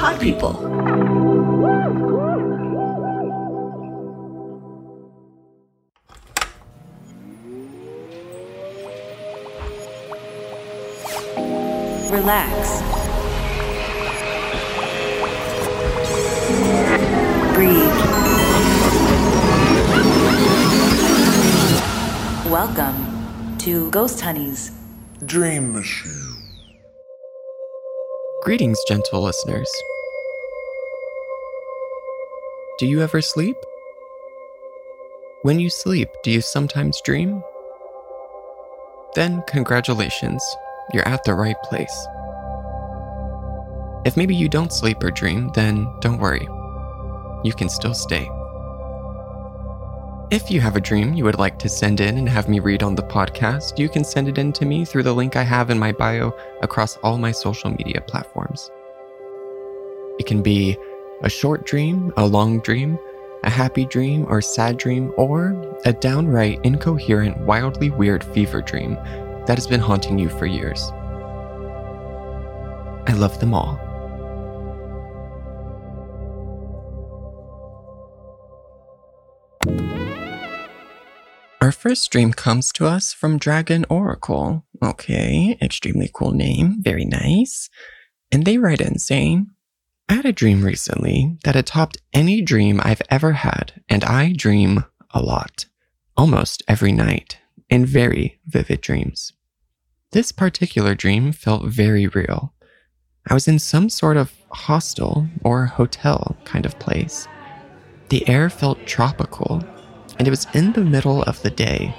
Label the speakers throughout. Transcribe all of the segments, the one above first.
Speaker 1: Pod People.
Speaker 2: Relax. Breathe. Welcome to Ghosthoney's
Speaker 3: Dream Machine.
Speaker 4: Greetings, gentle listeners. Do you ever sleep? When you sleep, do you sometimes dream? Then, congratulations, you're at the right place. If maybe you don't sleep or dream, then don't worry. You can still stay. If you have a dream you would like to send in and have me read on the podcast, you can send it in to me through the link I have in my bio across all my social media platforms. It can be a short dream, a long dream, a happy dream or sad dream, or a downright incoherent, wildly weird fever dream that has been haunting you for years. I love them all. Our first dream comes to us from Dragon Oracle. Okay, extremely cool name, very nice. And they write in saying, I had a dream recently that had topped any dream I've ever had, and I dream a lot, almost every night, in very vivid dreams. This particular dream felt very real. I was in some sort of hostel or hotel kind of place. The air felt tropical and it was in the middle of the day,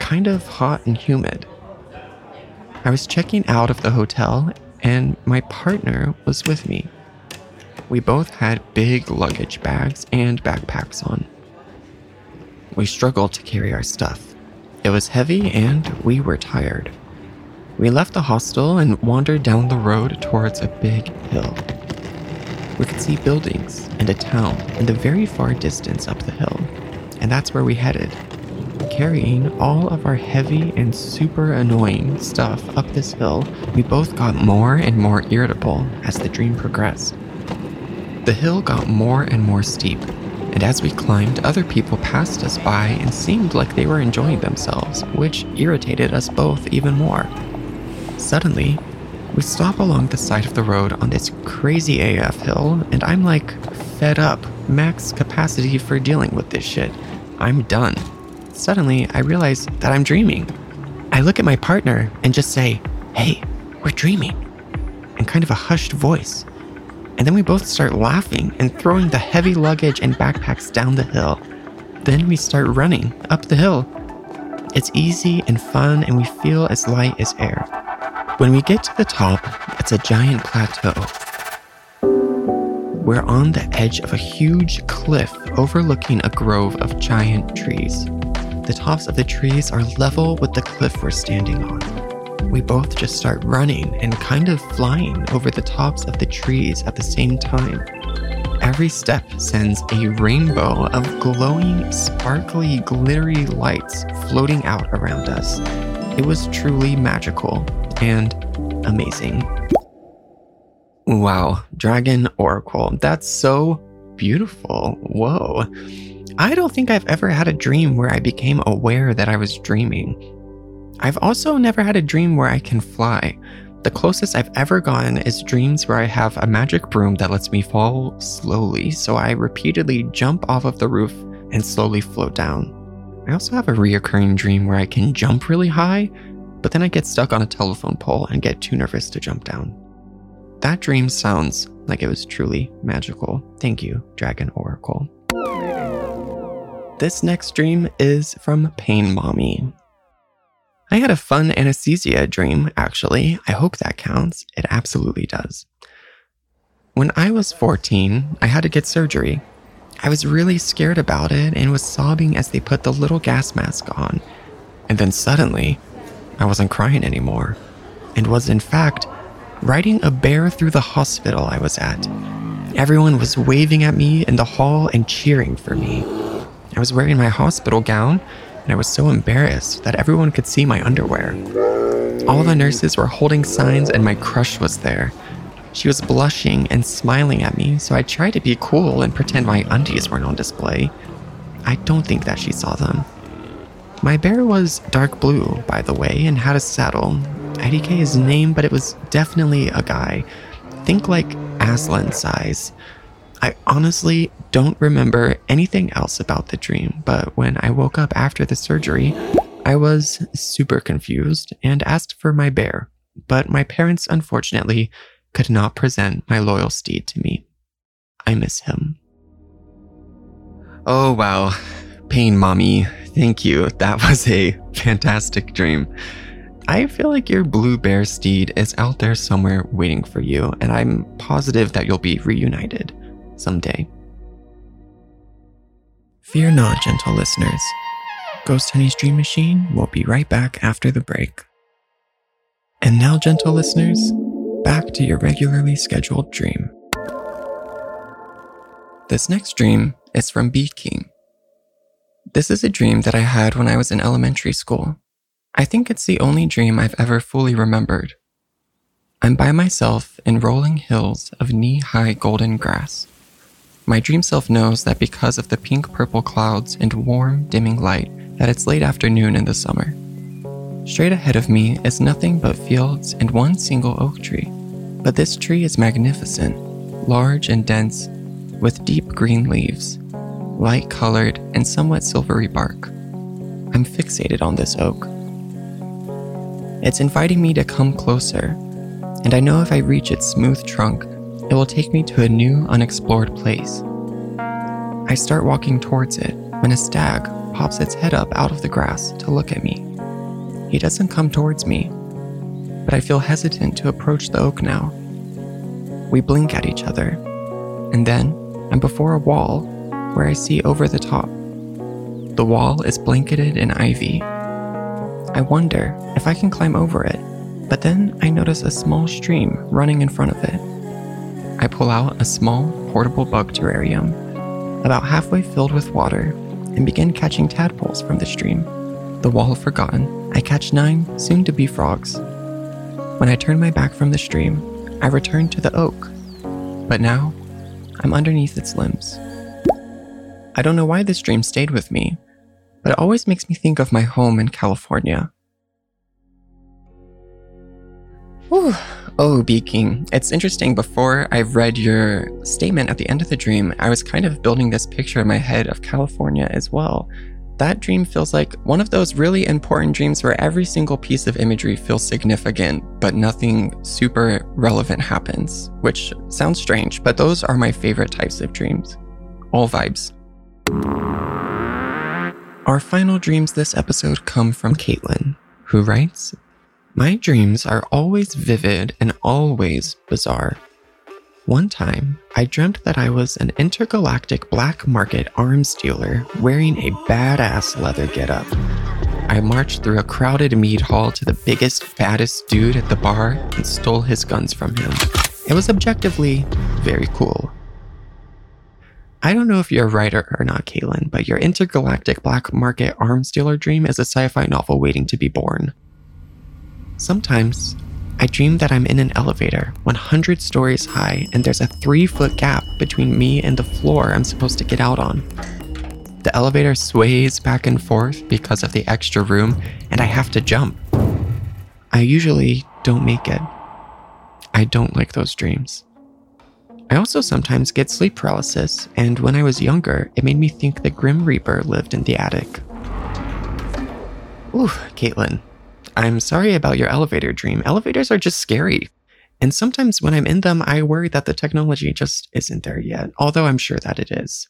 Speaker 4: kind of hot and humid. I was checking out of the hotel, and my partner was with me. We both had big luggage bags and backpacks on. We struggled to carry our stuff. It was heavy, and we were tired. We left the hostel and wandered down the road towards a big hill. We could see buildings and a town in the very far distance up the hill and that's where we headed. Carrying all of our heavy and super annoying stuff up this hill, we both got more and more irritable as the dream progressed. The hill got more and more steep, and as we climbed, other people passed us by and seemed like they were enjoying themselves, which irritated us both even more. Suddenly, we stop along the side of the road on this crazy AF hill, and I'm like fed up, max capacity for dealing with this shit. I'm done. Suddenly, I realize that I'm dreaming. I look at my partner and just say, Hey, we're dreaming, in kind of a hushed voice. And then we both start laughing and throwing the heavy luggage and backpacks down the hill. Then we start running up the hill. It's easy and fun, and we feel as light as air. When we get to the top, it's a giant plateau we're on the edge of a huge cliff overlooking a grove of giant trees. The tops of the trees are level with the cliff we're standing on. We both just start running and kind of flying over the tops of the trees at the same time. Every step sends a rainbow of glowing, sparkly, glittery lights floating out around us. It was truly magical and amazing. Wow, Dragon Oracle. That's so beautiful. Whoa. I don't think I've ever had a dream where I became aware that I was dreaming. I've also never had a dream where I can fly. The closest I've ever gone is dreams where I have a magic broom that lets me fall slowly, so I repeatedly jump off of the roof and slowly float down. I also have a reoccurring dream where I can jump really high, but then I get stuck on a telephone pole and get too nervous to jump down. That dream sounds like it was truly magical. Thank you, Dragon Oracle. This next dream is from Pain Mommy. I had a fun anesthesia dream, actually. I hope that counts. It absolutely does. When I was 14, I had to get surgery. I was really scared about it and was sobbing as they put the little gas mask on. And then suddenly, I wasn't crying anymore, and was in fact riding a bear through the hospital I was at. Everyone was waving at me in the hall and cheering for me. I was wearing my hospital gown, and I was so embarrassed that everyone could see my underwear. All the nurses were holding signs, and my crush was there. She was blushing and smiling at me, so I tried to be cool and pretend my undies weren't on display. I don't think that she saw them. My bear was dark blue, by the way, and had a saddle. IDK his name, but it was definitely a guy. Think like Aslan size. I honestly don't remember anything else about the dream, but when I woke up after the surgery, I was super confused and asked for my bear, but my parents unfortunately could not present my loyal steed to me. I miss him. Oh wow, pain mommy, thank you. That was a fantastic dream. I feel like your blue bear steed is out there somewhere waiting for you, and I'm positive that you'll be reunited someday. Fear not, gentle listeners. Ghosthoney's Dream Machine will be right back after the break. And now, gentle listeners, back to your regularly scheduled dream. This next dream is from Beat King. This is a dream that I had when I was in elementary school. I think it's the only dream I've ever fully remembered. I'm by myself in rolling hills of knee high golden grass. My dream self knows that because of the pink purple clouds and warm, dimming light, that it's late afternoon in the summer. Straight ahead of me is nothing but fields and one single oak tree. But this tree is magnificent, large and dense, with deep green leaves, light colored and somewhat silvery bark. I'm fixated on this oak. It's inviting me to come closer, and I know if I reach its smooth trunk, it will take me to a new, unexplored place. I start walking towards it when a stag pops its head up out of the grass to look at me. He doesn't come towards me, but I feel hesitant to approach the oak now. We blink at each other, and then I'm before a wall where I see over the top. The wall is blanketed in ivy I wonder if I can climb over it, but then I notice a small stream running in front of it. I pull out a small portable bug terrarium, about halfway filled with water, and begin catching tadpoles from the stream. The wall forgotten, I catch nine soon to be frogs. When I turn my back from the stream, I return to the oak, but now I'm underneath its limbs. I don't know why this dream stayed with me, but it always makes me think of my home in California. Whew. Oh, Beat King, it's interesting. Before I read your statement at the end of the dream, I was kind of building this picture in my head of California as well. That dream feels like one of those really important dreams where every single piece of imagery feels significant, but nothing super relevant happens, which sounds strange, but those are my favorite types of dreams. All vibes. Our final dreams this episode come from Caitlin, who writes My dreams are always vivid and always bizarre. One time, I dreamt that I was an intergalactic black market arms dealer wearing a badass leather getup. I marched through a crowded mead hall to the biggest, baddest dude at the bar and stole his guns from him. It was objectively very cool. I don't know if you're a writer or not, Caitlin, but your intergalactic black market arms dealer dream is a sci fi novel waiting to be born. Sometimes, I dream that I'm in an elevator 100 stories high and there's a three foot gap between me and the floor I'm supposed to get out on. The elevator sways back and forth because of the extra room, and I have to jump. I usually don't make it. I don't like those dreams. I also sometimes get sleep paralysis, and when I was younger, it made me think the Grim Reaper lived in the attic. Ooh, Caitlin, I'm sorry about your elevator dream. Elevators are just scary. And sometimes when I'm in them, I worry that the technology just isn't there yet, although I'm sure that it is.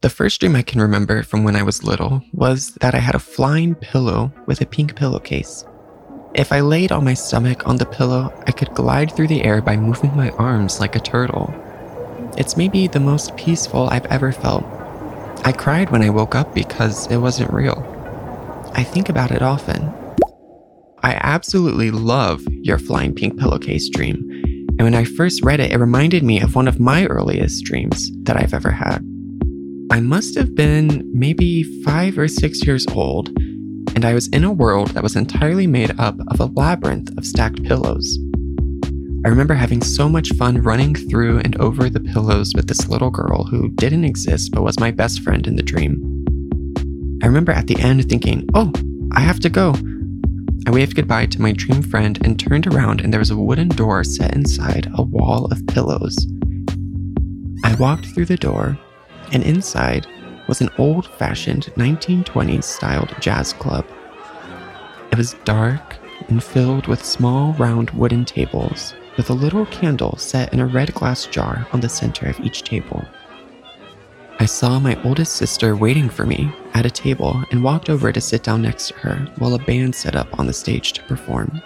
Speaker 4: The first dream I can remember from when I was little was that I had a flying pillow with a pink pillowcase. If I laid on my stomach on the pillow, I could glide through the air by moving my arms like a turtle. It's maybe the most peaceful I've ever felt. I cried when I woke up because it wasn't real. I think about it often. I absolutely love your flying pink pillowcase dream, and when I first read it, it reminded me of one of my earliest dreams that I've ever had. I must have been maybe five or six years old and I was in a world that was entirely made up of a labyrinth of stacked pillows. I remember having so much fun running through and over the pillows with this little girl who didn't exist but was my best friend in the dream. I remember at the end thinking, oh, I have to go. I waved goodbye to my dream friend and turned around, and there was a wooden door set inside a wall of pillows. I walked through the door, and inside was an old fashioned 1920s styled jazz club. It was dark and filled with small round wooden tables with a little candle set in a red glass jar on the center of each table. I saw my oldest sister waiting for me at a table and walked over to sit down next to her while a band set up on the stage to perform.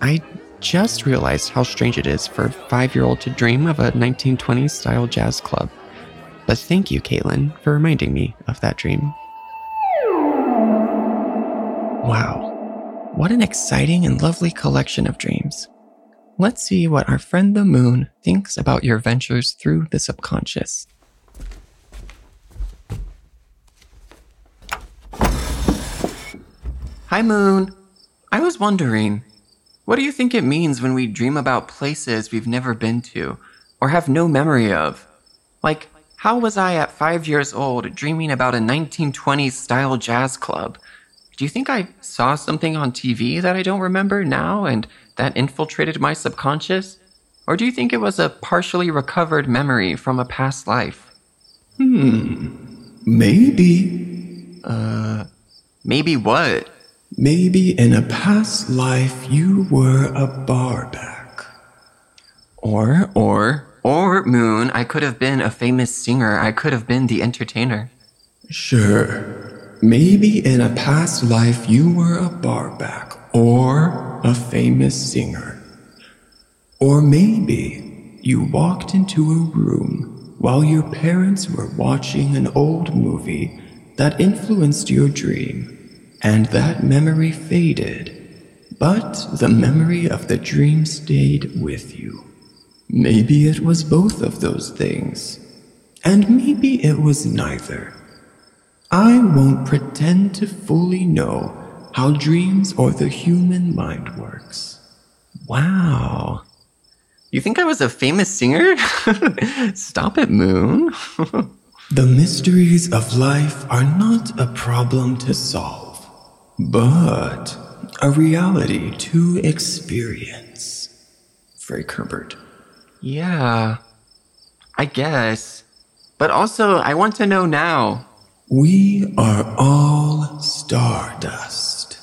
Speaker 4: I just realized how strange it is for a five year old to dream of a 1920s style jazz club. But thank you, Caitlin, for reminding me of that dream. Wow, what an exciting and lovely collection of dreams. Let's see what our friend the moon thinks about your ventures through the subconscious. Hi, Moon. I was wondering, what do you think it means when we dream about places we've never been to or have no memory of? Like, how was I at five years old dreaming about a 1920s style jazz club? Do you think I saw something on TV that I don't remember now and that infiltrated my subconscious? Or do you think it was a partially recovered memory from a past life?
Speaker 1: Hmm. Maybe.
Speaker 4: Uh, maybe what?
Speaker 1: Maybe in a past life you were a barback.
Speaker 4: Or, or, or, Moon, I could have been a famous singer. I could have been the entertainer.
Speaker 1: Sure. Maybe in a past life you were a barback or a famous singer. Or maybe you walked into a room while your parents were watching an old movie that influenced your dream and that memory faded, but the memory of the dream stayed with you. Maybe it was both of those things, and maybe it was neither. I won't pretend to fully know how dreams or the human mind works.
Speaker 4: Wow. You think I was a famous singer? Stop it, Moon.
Speaker 1: the mysteries of life are not a problem to solve but a reality to experience. Frank Herbert.
Speaker 4: Yeah, I guess. But also, I want to know now.
Speaker 1: We are all stardust.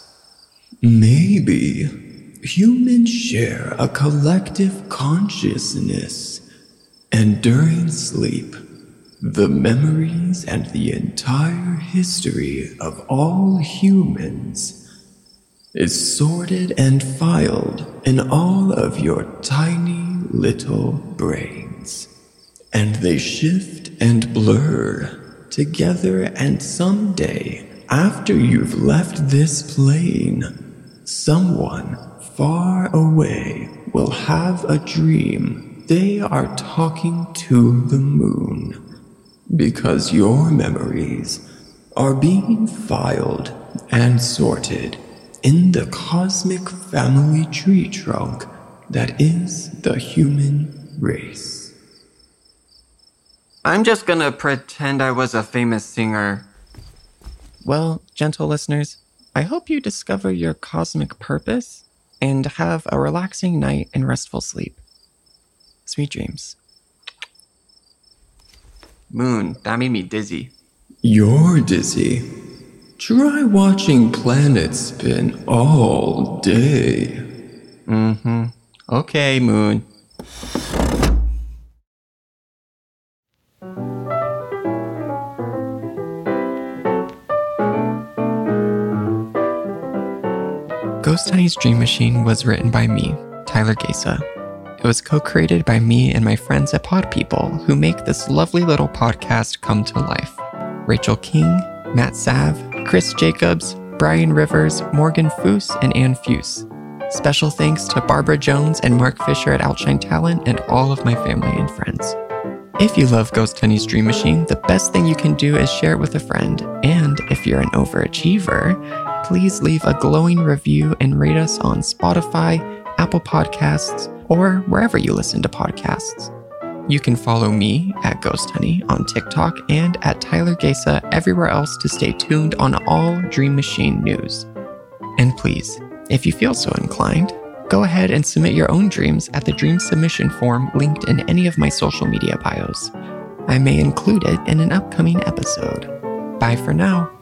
Speaker 1: Maybe humans share a collective consciousness, and during sleep, the memories and the entire history of all humans is sorted and filed in all of your tiny little brains. And they shift and blur together, and someday, after you've left this plane, someone far away will have a dream they are talking to the moon because your memories are being filed and sorted in the cosmic family tree trunk that is the human race.
Speaker 4: I'm just gonna pretend I was a famous singer. Well, gentle listeners, I hope you discover your cosmic purpose and have a relaxing night and restful sleep. Sweet dreams. Moon, that made me dizzy.
Speaker 1: You're dizzy. Try watching planets spin all day.
Speaker 4: Mm hmm. Okay, Moon. Ghosthoney's Dream Machine was written by me, Tyler Gaca. It was co created by me and my friends at Pod People, who make this lovely little podcast come to life Rachel King, Matt Sav, Chris Jacobs, Brian Rivers, Morgan Foose, and Ann Fuse. Special thanks to Barbara Jones and Mark Fisher at Outshine Talent and all of my family and friends. If you love Ghosthoney's Dream Machine, the best thing you can do is share it with a friend. And if you're an overachiever, please leave a glowing review and rate us on Spotify, Apple Podcasts, or wherever you listen to podcasts. You can follow me at Ghosthoney on TikTok and at Tyler Gaca everywhere else to stay tuned on all Dream Machine news. And please, if you feel so inclined, go ahead and submit your own dreams at the dream submission form linked in any of my social media bios. I may include it in an upcoming episode. Bye for now.